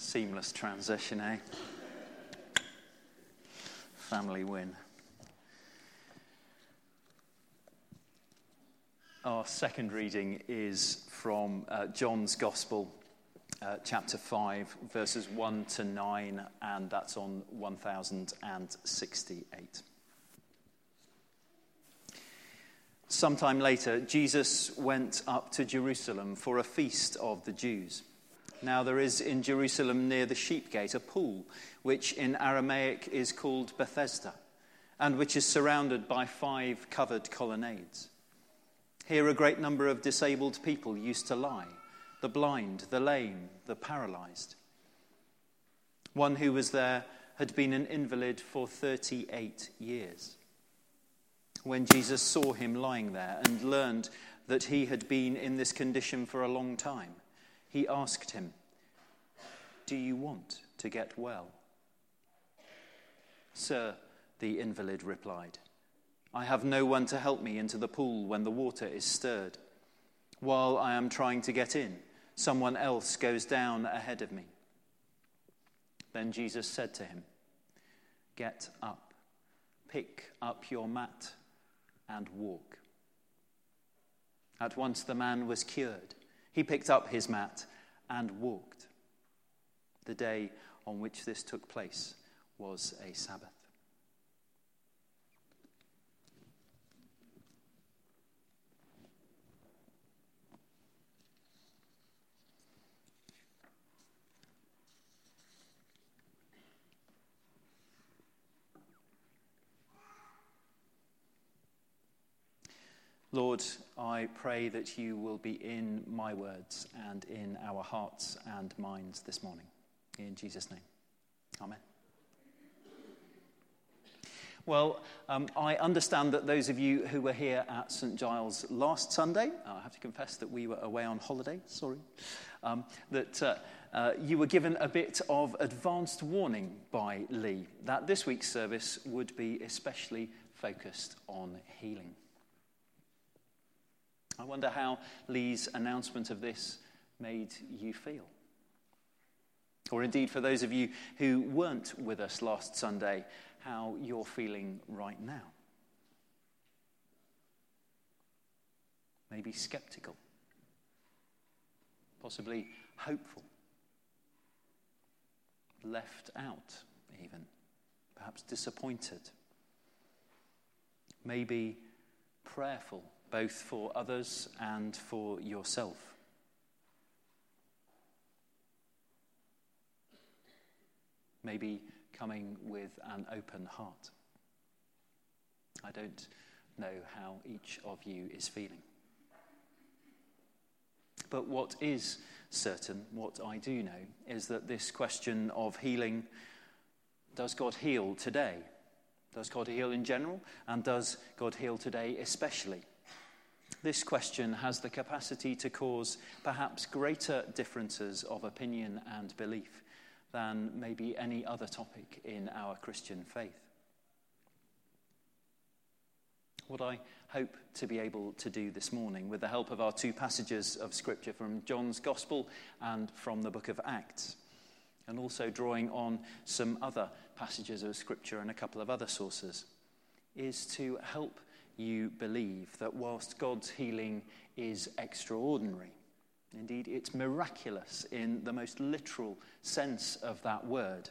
Seamless transition, eh? Family win. Our second reading is from uh, John's Gospel, uh, chapter 5, verses 1 to 9, and that's on 1068. Sometime later, Jesus went up to Jerusalem for a feast of the Jews. Now, there is in Jerusalem near the sheep gate a pool, which in Aramaic is called Bethesda, and which is surrounded by five covered colonnades. Here, a great number of disabled people used to lie the blind, the lame, the paralyzed. One who was there had been an invalid for 38 years when Jesus saw him lying there and learned that he had been in this condition for a long time, he asked him, Do you want to get well? Sir, the invalid replied, I have no one to help me into the pool when the water is stirred. While I am trying to get in, someone else goes down ahead of me. Then Jesus said to him, Get up, pick up your mat and walk. At once the man was cured. He picked up his mat and walked. The day on which this took place was a Sabbath. Lord, I pray that you will be in my words and in our hearts and minds this morning. In Jesus' name. Amen. Well, um, I understand that those of you who were here at St. Giles last Sunday, I have to confess that we were away on holiday, sorry, um, that uh, uh, you were given a bit of advanced warning by Lee that this week's service would be especially focused on healing. I wonder how Lee's announcement of this made you feel. Or indeed, for those of you who weren't with us last Sunday, how you're feeling right now. Maybe skeptical, possibly hopeful, left out, even, perhaps disappointed, maybe prayerful both for others and for yourself. Maybe coming with an open heart. I don't know how each of you is feeling. But what is certain, what I do know, is that this question of healing does God heal today? Does God heal in general? And does God heal today especially? This question has the capacity to cause perhaps greater differences of opinion and belief than maybe any other topic in our Christian faith. What I hope to be able to do this morning, with the help of our two passages of Scripture from John's Gospel and from the book of Acts, and also drawing on some other passages of Scripture and a couple of other sources, is to help you believe that whilst God's healing is extraordinary, indeed it's miraculous in the most literal sense of that word,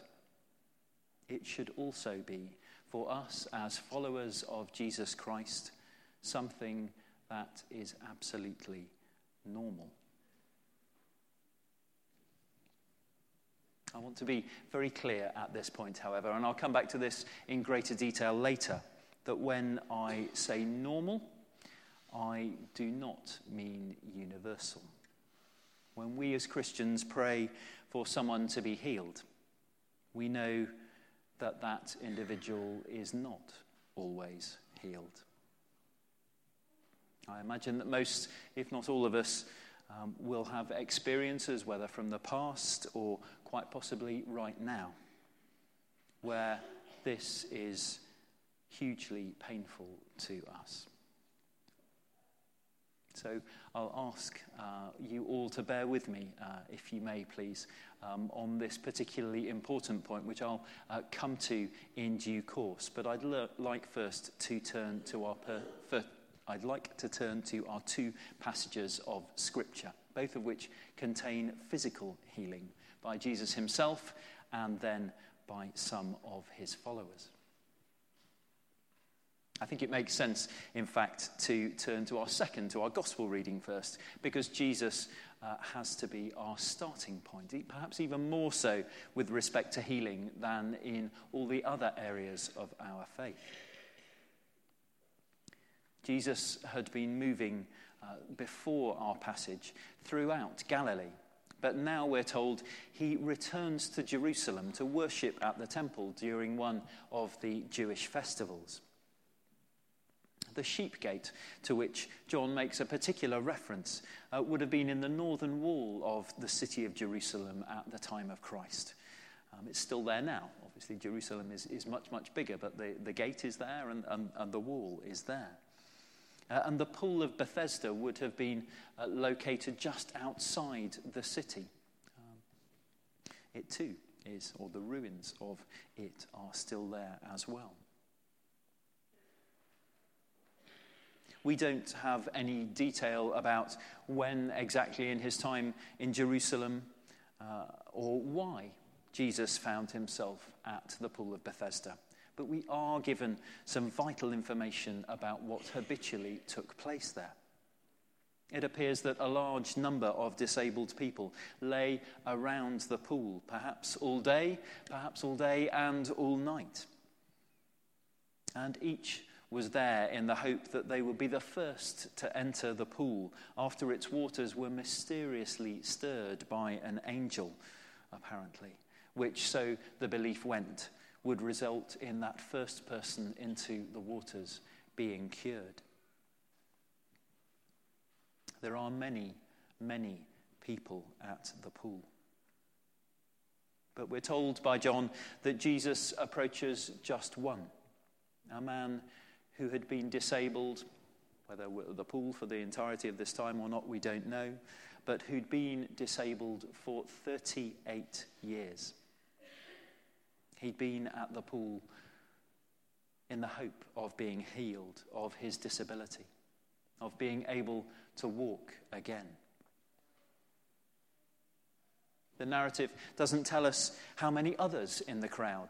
it should also be for us as followers of Jesus Christ something that is absolutely normal. I want to be very clear at this point, however, and I'll come back to this in greater detail later that when I say normal, I do not mean universal. When we as Christians pray for someone to be healed, we know that that individual is not always healed. I imagine that most, if not all of us, um, will have experiences, whether from the past or quite possibly right now, where this is hugely painful to us. So I'll ask uh, you all to bear with me, uh, if you may, please, um, on this particularly important point, which I'll uh, come to in due course. But I'd like first to turn to our per- I'd like to turn to our two passages of Scripture, both of which contain physical healing by Jesus himself and then by some of his followers. I think it makes sense, in fact, to turn to our second, to our gospel reading first, because Jesus uh, has to be our starting point, perhaps even more so with respect to healing than in all the other areas of our faith. Jesus had been moving uh, before our passage throughout Galilee. But now we're told he returns to Jerusalem to worship at the temple during one of the Jewish festivals the sheep gate, to which John makes a particular reference, uh, would have been in the northern wall of the city of Jerusalem at the time of Christ. Um, it's still there now. Obviously, Jerusalem is, is much, much bigger, but the, the gate is there and, and, and the wall is there. Uh, and the pool of Bethesda would have been uh, located just outside the city. Um, it too is, or the ruins of it are still there as well. We don't have any detail about when exactly in his time in Jerusalem uh, or why Jesus found himself at the Pool of Bethesda. But we are given some vital information about what habitually took place there. It appears that a large number of disabled people lay around the pool, perhaps all day, perhaps all day and all night. And each was there in the hope that they would be the first to enter the pool after its waters were mysteriously stirred by an angel, apparently, which, so the belief went, would result in that first person into the waters being cured. There are many, many people at the pool. But we're told by John that Jesus approaches just one, a man who had been disabled, whether at the pool for the entirety of this time or not, we don't know, but who'd been disabled for 38 years. He'd been at the pool in the hope of being healed of his disability, of being able to walk again. The narrative doesn't tell us how many others in the crowd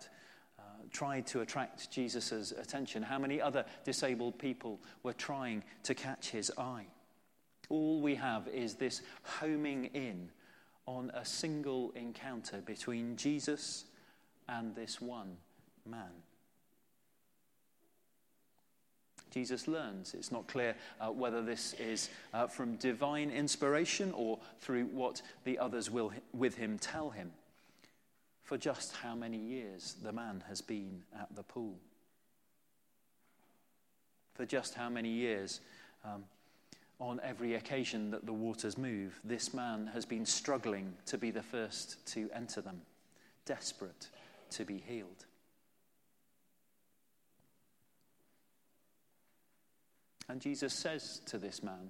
tried to attract Jesus' attention, how many other disabled people were trying to catch his eye. All we have is this homing in on a single encounter between Jesus and this one man. Jesus learns. It's not clear uh, whether this is uh, from divine inspiration or through what the others will with him tell him for just how many years the man has been at the pool. For just how many years, um, on every occasion that the waters move, this man has been struggling to be the first to enter them, desperate to be healed. And Jesus says to this man,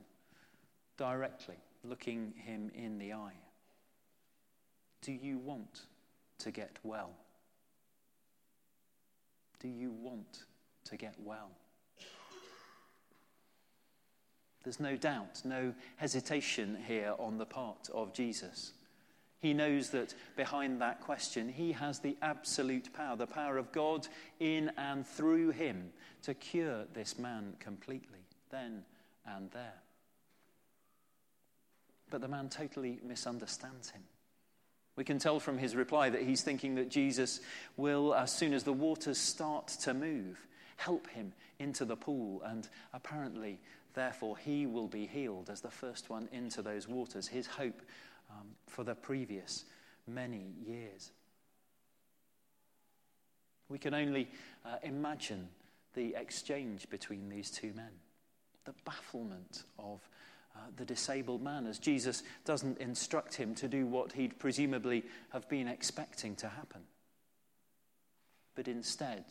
directly, looking him in the eye, Do you want to get well? Do you want to get well? There's no doubt, no hesitation here on the part of Jesus. He knows that behind that question, he has the absolute power, the power of God in and through him to cure this man completely, then and there. But the man totally misunderstands him. We can tell from his reply that he's thinking that Jesus will, as soon as the waters start to move, help him into the pool, and apparently, therefore, he will be healed as the first one into those waters. His hope um, for the previous many years. We can only uh, imagine the exchange between these two men, the bafflement of Uh, the disabled man as Jesus doesn't instruct him to do what he'd presumably have been expecting to happen. But instead,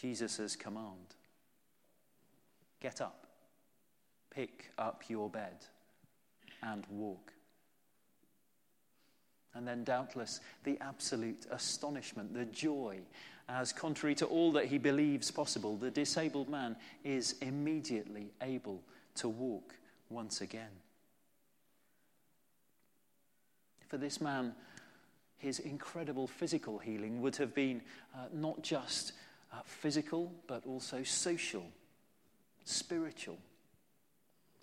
Jesus' command get up, Pick up your bed and walk. And then, doubtless, the absolute astonishment, the joy, as contrary to all that he believes possible, the disabled man is immediately able to walk once again. For this man, his incredible physical healing would have been uh, not just uh, physical, but also social, spiritual,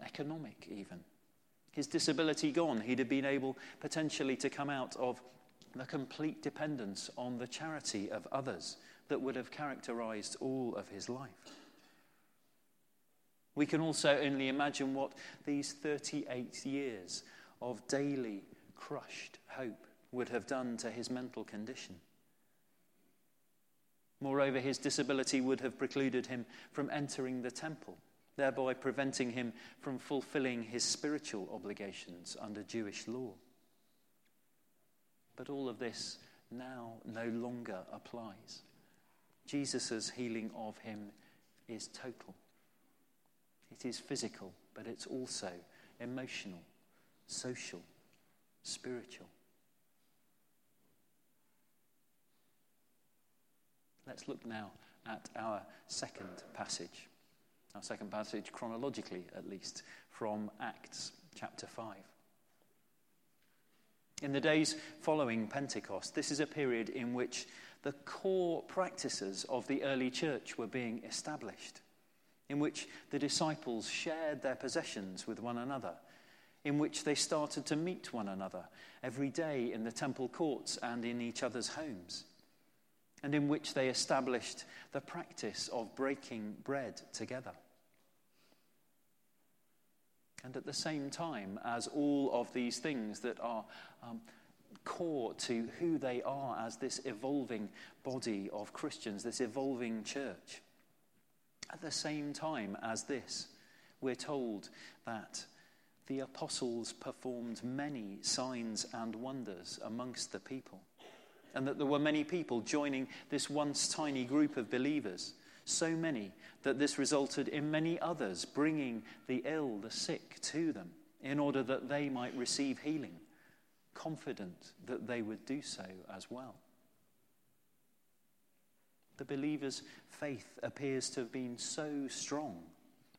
economic, even. His disability gone, he'd have been able potentially to come out of the complete dependence on the charity of others that would have characterized all of his life. We can also only imagine what these 38 years of daily crushed hope would have done to his mental condition. Moreover, his disability would have precluded him from entering the temple, thereby preventing him from fulfilling his spiritual obligations under Jewish law. But all of this now no longer applies. Jesus' healing of him is total. It is physical, but it's also emotional, social, spiritual. Let's look now at our second passage. Our second passage, chronologically at least, from Acts chapter 5. In the days following Pentecost, this is a period in which the core practices of the early church were being established, in which the disciples shared their possessions with one another, in which they started to meet one another every day in the temple courts and in each other's homes and in which they established the practice of breaking bread together. And at the same time, as all of these things that are um, core to who they are as this evolving body of Christians, this evolving church, at the same time as this, we're told that the apostles performed many signs and wonders amongst the people and that there were many people joining this once tiny group of believers. So many that this resulted in many others bringing the ill, the sick to them in order that they might receive healing, confident that they would do so as well. The believers' faith appears to have been so strong,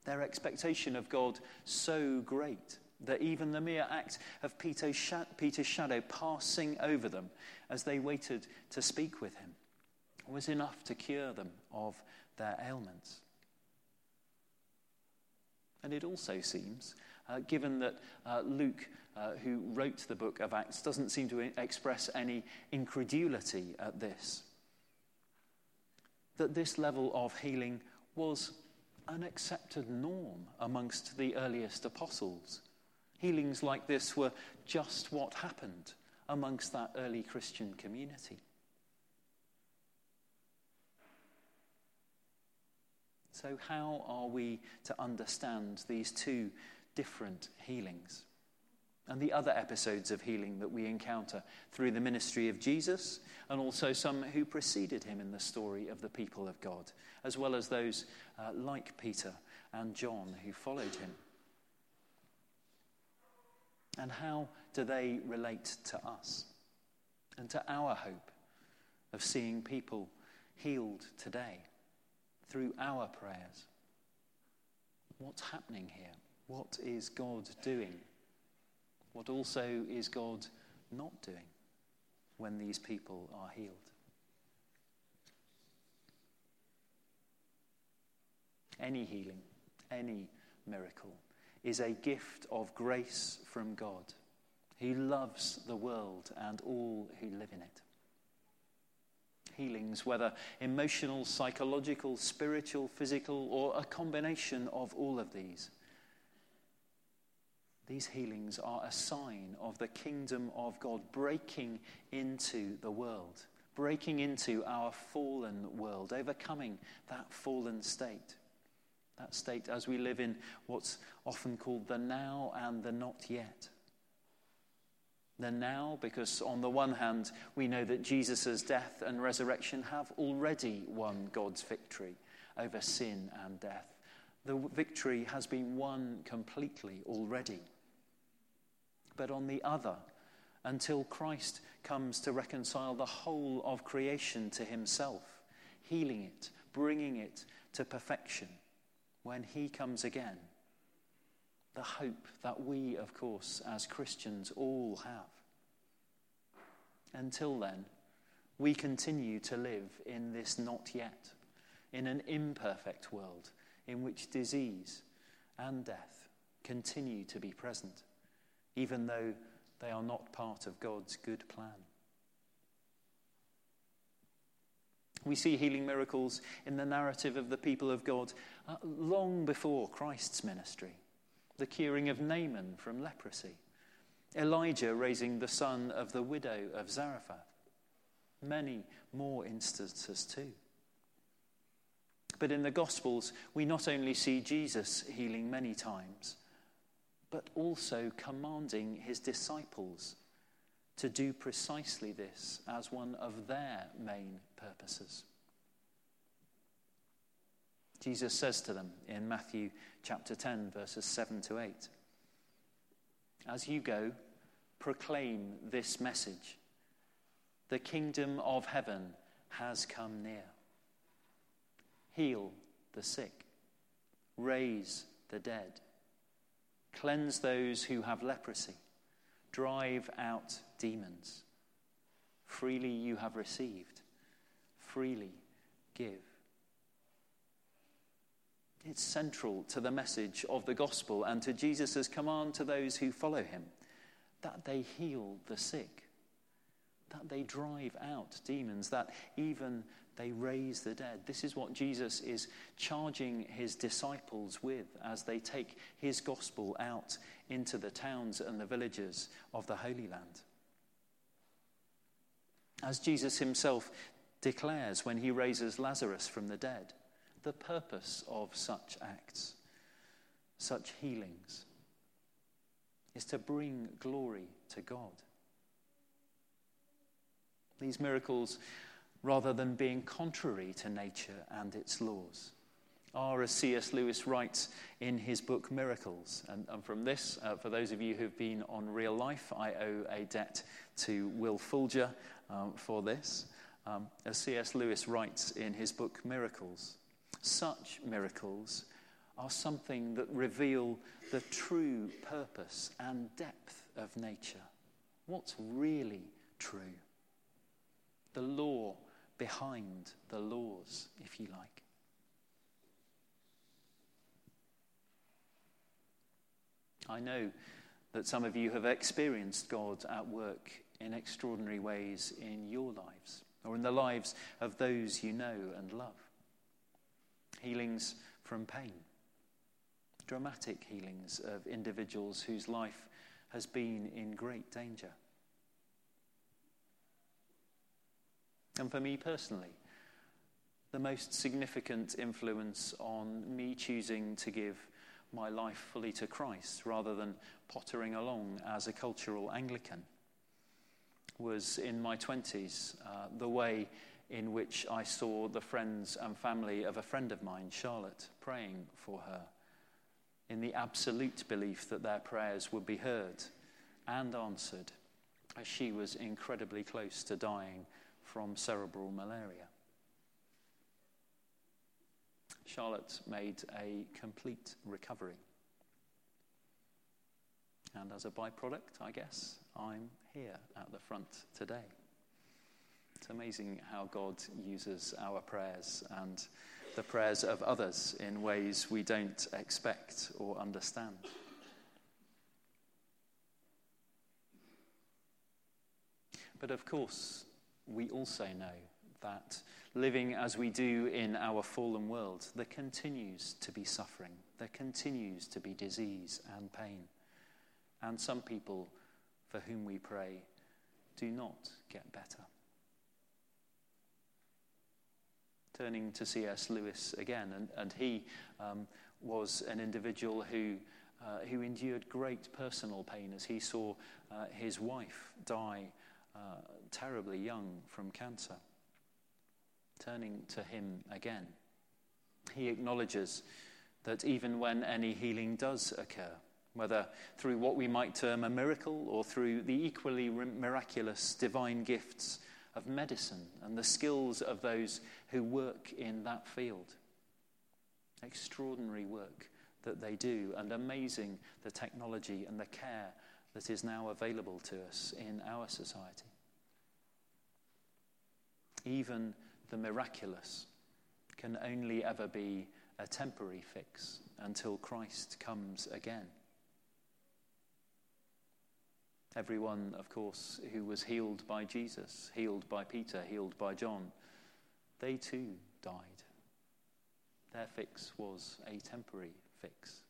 their expectation of God so great that even the mere act of Peter's shadow passing over them as they waited to speak with him was enough to cure them of their ailments. And it also seems, uh, given that uh, Luke, uh, who wrote the book of Acts, doesn't seem to express any incredulity at this, that this level of healing was an accepted norm amongst the earliest apostles. Healings like this were just what happened amongst that early Christian community. So, how are we to understand these two different healings? And the other episodes of healing that we encounter through the ministry of Jesus, and also some who preceded him in the story of the people of God, as well as those uh, like Peter and John who followed him. And how do they relate to us and to our hope of seeing people healed today through our prayers? What's happening here? What is God doing? What also is God not doing when these people are healed? Any healing, any miracle is a gift of grace from God. He loves the world and all who live in it. Healings, whether emotional, psychological, spiritual, physical, or a combination of all of these. These healings are a sign of the kingdom of God breaking into the world, breaking into our fallen world, overcoming that fallen state. That state as we live in what's often called the now and the not yet. The now, because on the one hand, we know that Jesus' death and resurrection have already won God's victory over sin and death. The victory has been won completely already. But on the other, until Christ comes to reconcile the whole of creation to himself, healing it, bringing it to perfection, when he comes again, the hope that we, of course, as Christians all have. Until then, we continue to live in this not yet, in an imperfect world in which disease and death continue to be present, even though they are not part of God's good plan. We see healing miracles in the narrative of the people of God uh, long before Christ's ministry. The curing of Naaman from leprosy, Elijah raising the son of the widow of Zarephath, many more instances too. But in the Gospels, we not only see Jesus healing many times, but also commanding his disciples to do precisely this as one of their main purposes. Jesus says to them in Matthew chapter 10, verses 7 to 8 As you go, proclaim this message The kingdom of heaven has come near. Heal the sick, raise the dead, cleanse those who have leprosy drive out demons. Freely you have received, freely give. It's central to the message of the gospel and to Jesus' command to those who follow him that they heal the sick, that they drive out demons, that even they raise the dead. This is what Jesus is charging his disciples with as they take his gospel out into the towns and the villages of the Holy Land. As Jesus himself declares when he raises Lazarus from the dead, the purpose of such acts, such healings, is to bring glory to God. These miracles rather than being contrary to nature and its laws. Are, as C.S. Lewis writes in his book Miracles. And, and from this, uh, for those of you who've been on real life, I owe a debt to Will Folger um, for this. Um, as C.S. Lewis writes in his book Miracles, such miracles are something that reveal the true purpose and depth of nature. What's really true? The law behind the laws, if you like. I know that some of you have experienced God at work in extraordinary ways in your lives or in the lives of those you know and love. Healings from pain, dramatic healings of individuals whose life has been in great danger. And for me personally, the most significant influence on me choosing to give my life fully to Christ rather than pottering along as a cultural Anglican was in my 20s, uh, the way in which I saw the friends and family of a friend of mine, Charlotte, praying for her in the absolute belief that their prayers would be heard and answered as she was incredibly close to dying from cerebral malaria. Charlotte made a complete recovery. And as a byproduct, I guess, I'm here at the front today. It's amazing how God uses our prayers and the prayers of others in ways we don't expect or understand. But of course, we also know that living as we do in our fallen world, there continues to be suffering, there continues to be disease and pain. And some people for whom we pray do not get better. Turning to C.S. Lewis again, and, and he um, was an individual who, uh, who endured great personal pain as he saw uh, his wife die uh, terribly young from cancer. Turning to him again, he acknowledges that even when any healing does occur, whether through what we might term a miracle or through the equally miraculous divine gifts of medicine and the skills of those who work in that field. Extraordinary work that they do, and amazing the technology and the care that is now available to us in our society. Even the miraculous can only ever be a temporary fix until Christ comes again. Everyone, of course, who was healed by Jesus, healed by Peter, healed by John, they too died. Their fix was a temporary fix.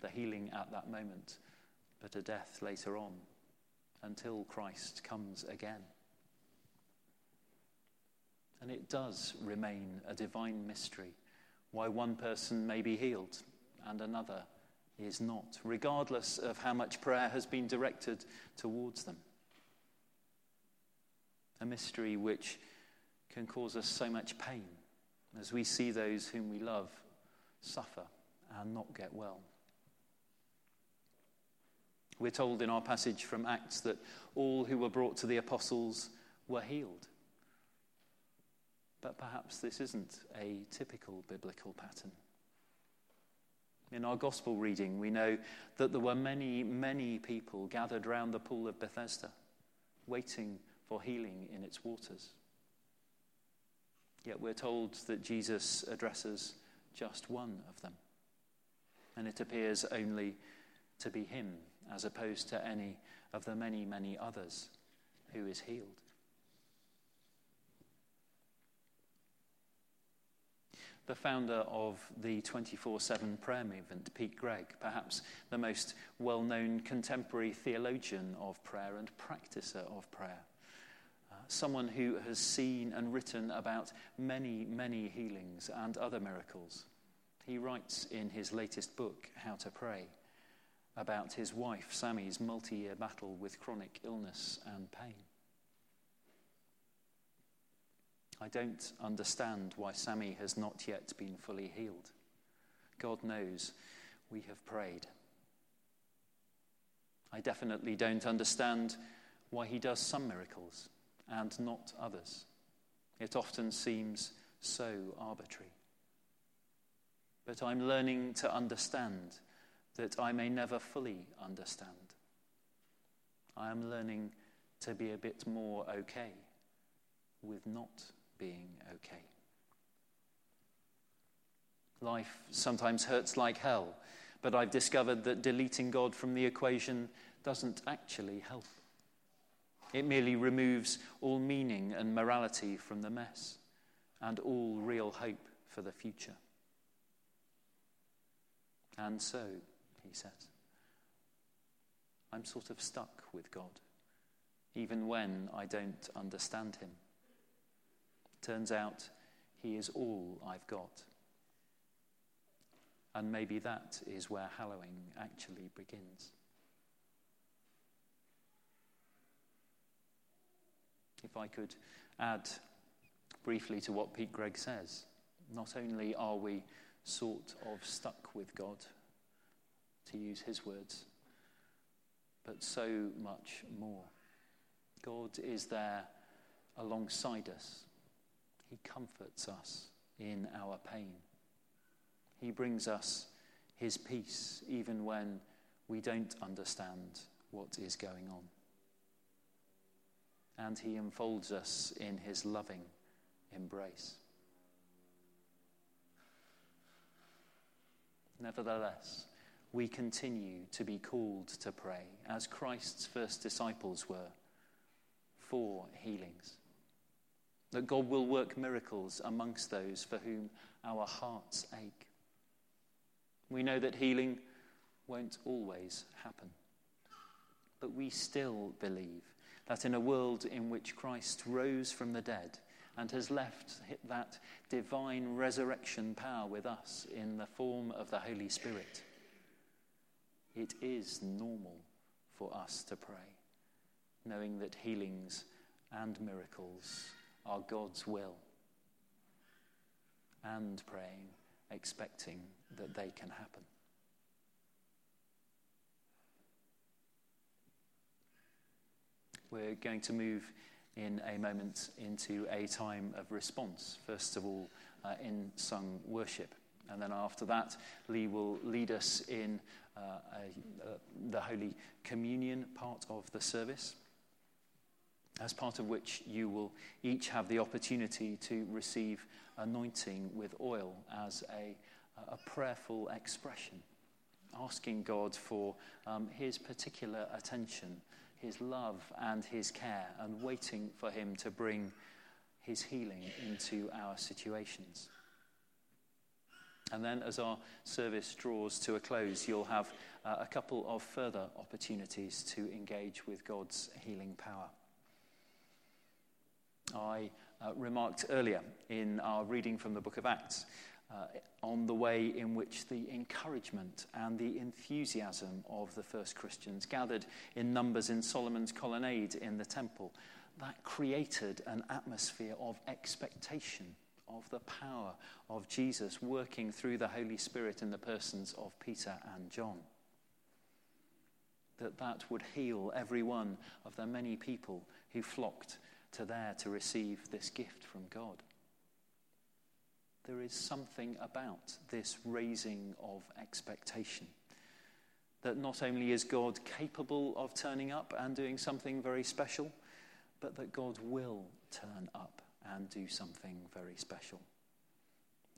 The healing at that moment, but a death later on, until Christ comes again. And it does remain a divine mystery why one person may be healed and another is not, regardless of how much prayer has been directed towards them. A mystery which can cause us so much pain as we see those whom we love suffer and not get well. We're told in our passage from Acts that all who were brought to the apostles were healed. But perhaps this isn't a typical biblical pattern. In our gospel reading, we know that there were many, many people gathered round the pool of Bethesda, waiting for healing in its waters. Yet we're told that Jesus addresses just one of them, and it appears only to be him as opposed to any of the many, many others who is healed. the founder of the 24 7 prayer movement, Pete Greig, perhaps the most well known contemporary theologian of prayer and practicer of prayer. Uh, someone who has seen and written about many, many healings and other miracles. He writes in his latest book, How to Pray, about his wife Samie's multi year battle with chronic illness and pain. I don't understand why Sammy has not yet been fully healed. God knows we have prayed. I definitely don't understand why he does some miracles and not others. It often seems so arbitrary. But I'm learning to understand that I may never fully understand. I am learning to be a bit more okay with not being okay. Life sometimes hurts like hell, but I've discovered that deleting God from the equation doesn't actually help. It merely removes all meaning and morality from the mess and all real hope for the future. And so, he says, I'm sort of stuck with God, even when I don't understand him. Turns out he is all I've got. And maybe that is where hallowing actually begins. If I could add briefly to what Pete Greig says, not only are we sort of stuck with God, to use his words, but so much more. God is there alongside us he comforts us in our pain. He brings us His peace even when we don't understand what is going on. And He enfolds us in His loving embrace. Nevertheless, we continue to be called to pray, as Christ's first disciples were, for healings that God will work miracles amongst those for whom our hearts ache. We know that healing won't always happen. But we still believe that in a world in which Christ rose from the dead and has left that divine resurrection power with us in the form of the Holy Spirit, it is normal for us to pray, knowing that healings and miracles are God's will, and praying expecting that they can happen. We're going to move in a moment into a time of response, first of all, uh, in sung worship. And then after that, Lee will lead us in uh, a, uh, the Holy Communion part of the service, as part of which you will each have the opportunity to receive anointing with oil as a, a prayerful expression, asking God for um, his particular attention, his love, and his care, and waiting for him to bring his healing into our situations. And then, as our service draws to a close, you'll have uh, a couple of further opportunities to engage with God's healing power. I uh, remarked earlier in our reading from the book of Acts uh, on the way in which the encouragement and the enthusiasm of the first Christians gathered in numbers in Solomon's colonnade in the temple that created an atmosphere of expectation of the power of Jesus working through the Holy Spirit in the persons of Peter and John. That that would heal every one of the many people who flocked to there to receive this gift from God. There is something about this raising of expectation. That not only is God capable of turning up and doing something very special, but that God will turn up and do something very special.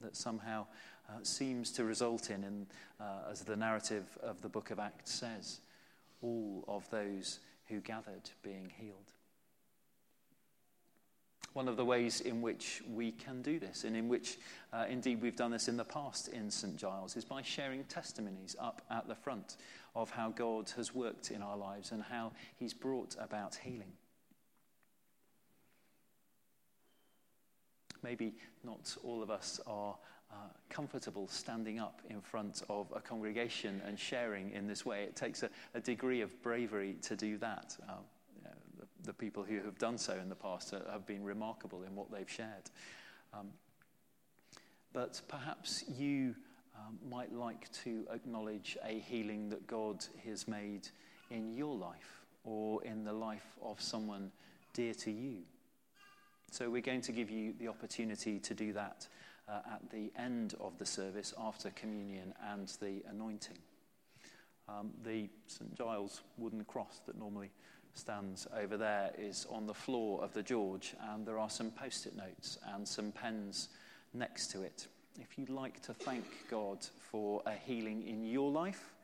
That somehow uh, seems to result in, in uh, as the narrative of the book of Acts says, all of those who gathered being healed. One of the ways in which we can do this, and in which uh, indeed we've done this in the past in St. Giles, is by sharing testimonies up at the front of how God has worked in our lives and how He's brought about healing. Maybe not all of us are uh, comfortable standing up in front of a congregation and sharing in this way. It takes a, a degree of bravery to do that. Um, you know, the, the, people who have done so in the past have been remarkable in what they've shared. Um, but perhaps you um, might like to acknowledge a healing that God has made in your life or in the life of someone dear to you. So we're going to give you the opportunity to do that uh, at the end of the service after communion and the anointing. Um, the St Giles wooden cross that normally stands over there is on the floor of the George, and there are some post it notes and some pens next to it. If you'd like to thank God for a healing in your life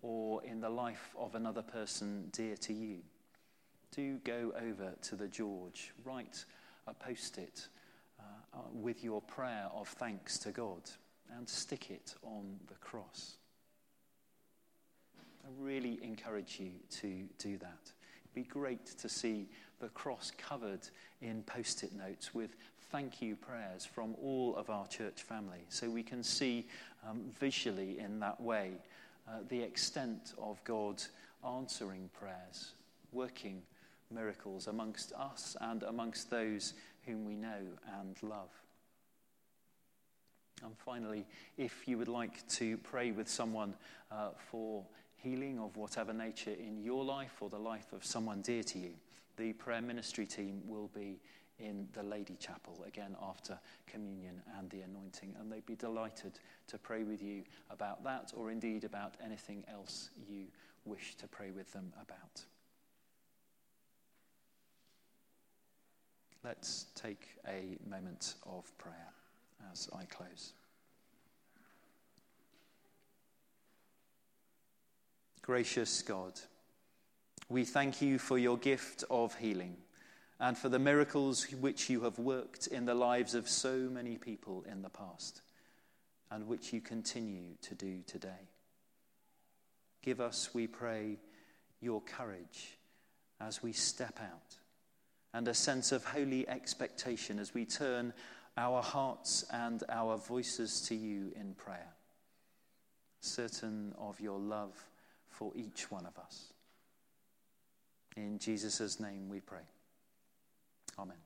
or in the life of another person dear to you, do go over to the George. Write a post it uh, uh, with your prayer of thanks to God and stick it on the cross. I really encourage you to do that. It'd be great to see the cross covered in post it notes with thank you prayers from all of our church family so we can see um, visually in that way uh, the extent of God answering prayers, working miracles amongst us and amongst those whom we know and love. And finally, if you would like to pray with someone uh, for healing of whatever nature in your life or the life of someone dear to you, the prayer ministry team will be in the Lady Chapel again after communion and the anointing. And they'd be delighted to pray with you about that or indeed about anything else you wish to pray with them about. Let's take a moment of prayer as I close. Gracious God, we thank you for your gift of healing and for the miracles which you have worked in the lives of so many people in the past and which you continue to do today. Give us, we pray, your courage as we step out and a sense of holy expectation as we turn our hearts and our voices to you in prayer, certain of your love for each one of us. In Jesus' name we pray. Amen.